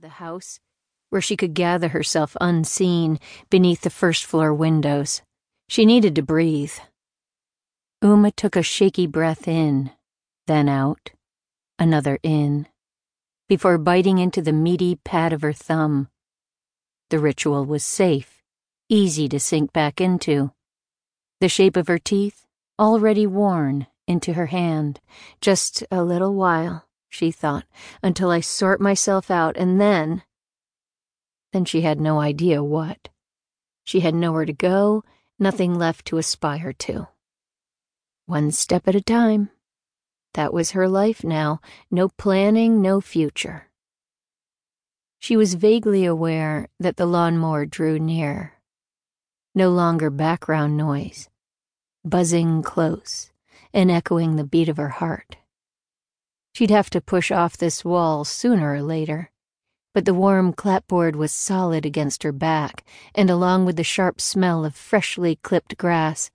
the house, where she could gather herself unseen beneath the first floor windows. She needed to breathe. Uma took a shaky breath in, then out, another in, before biting into the meaty pad of her thumb. The ritual was safe, easy to sink back into. The shape of her teeth already worn into her hand. Just a little while, she thought, until I sort myself out, and then. Then she had no idea what. She had nowhere to go, nothing left to aspire to. One step at a time. That was her life now. No planning, no future. She was vaguely aware that the lawnmower drew near. No longer background noise, buzzing close and echoing the beat of her heart. She'd have to push off this wall sooner or later, but the warm clapboard was solid against her back, and along with the sharp smell of freshly clipped grass,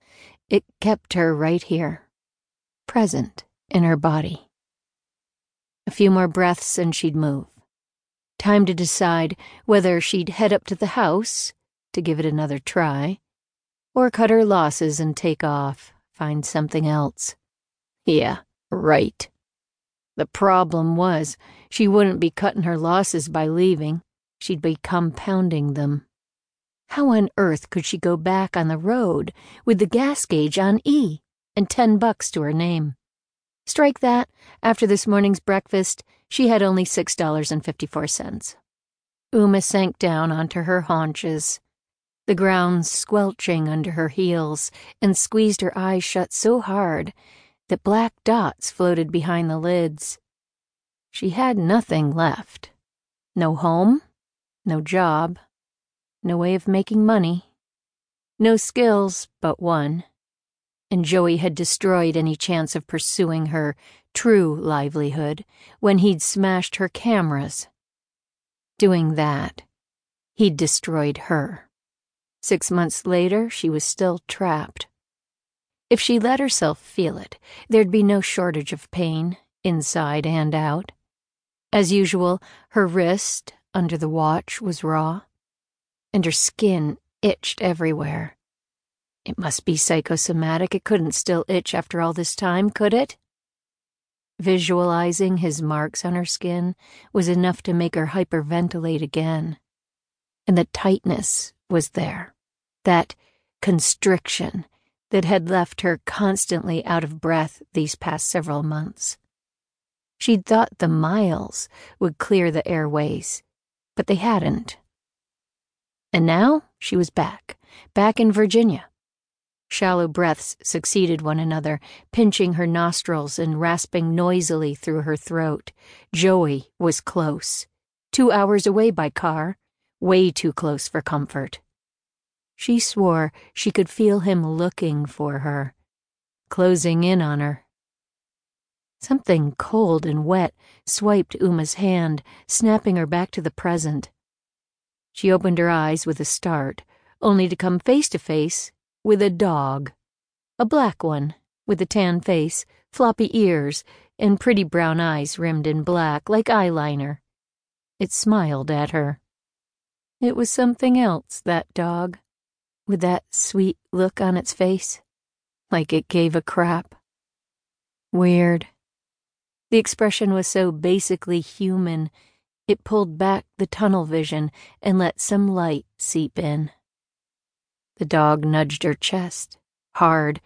it kept her right here, present in her body. A few more breaths and she'd move. Time to decide whether she'd head up to the house to give it another try, or cut her losses and take off, find something else. Yeah, right. The problem was, she wouldn't be cutting her losses by leaving, she'd be compounding them. How on earth could she go back on the road with the gas gauge on E and ten bucks to her name? Strike that, after this morning's breakfast, she had only $6.54. Uma sank down onto her haunches, the ground squelching under her heels, and squeezed her eyes shut so hard that black dots floated behind the lids. She had nothing left. No home, no job, no way of making money, no skills but one. And Joey had destroyed any chance of pursuing her true livelihood when he'd smashed her cameras. Doing that, he'd destroyed her. Six months later, she was still trapped. If she let herself feel it, there'd be no shortage of pain, inside and out. As usual, her wrist, under the watch, was raw, and her skin itched everywhere. It must be psychosomatic. It couldn't still itch after all this time, could it? Visualizing his marks on her skin was enough to make her hyperventilate again. And the tightness was there. That constriction that had left her constantly out of breath these past several months. She'd thought the miles would clear the airways, but they hadn't. And now she was back, back in Virginia. Shallow breaths succeeded one another, pinching her nostrils and rasping noisily through her throat. Joey was close. Two hours away by car, way too close for comfort. She swore she could feel him looking for her, closing in on her. Something cold and wet swiped Uma's hand, snapping her back to the present. She opened her eyes with a start, only to come face to face with a dog. A black one, with a tan face, floppy ears, and pretty brown eyes rimmed in black like eyeliner. It smiled at her. It was something else, that dog with that sweet look on its face, like it gave a crap. Weird. The expression was so basically human, it pulled back the tunnel vision and let some light seep in. The dog nudged her chest, hard,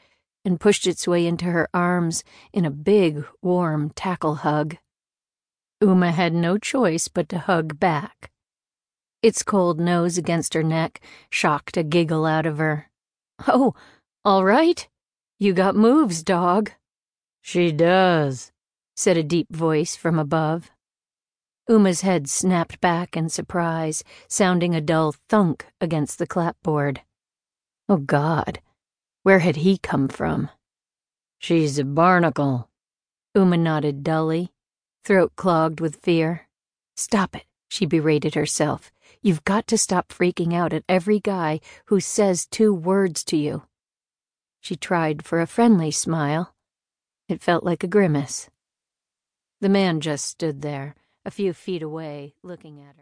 and pushed its way into her arms in a big, warm tackle hug. Uma had no choice but to hug back its cold nose against her neck shocked a giggle out of her. Oh, all right. You got moves, dog. She does, said a deep voice from above. Uma's head snapped back in surprise, sounding a dull thunk against the clapboard. Oh, God, where had he come from? She's a barnacle. Uma nodded dully, throat clogged with fear. Stop it, she berated herself. You've got to stop freaking out at every guy who says two words to you. She tried for a friendly smile. It felt like a grimace. The man just stood there, a few feet away, looking at her.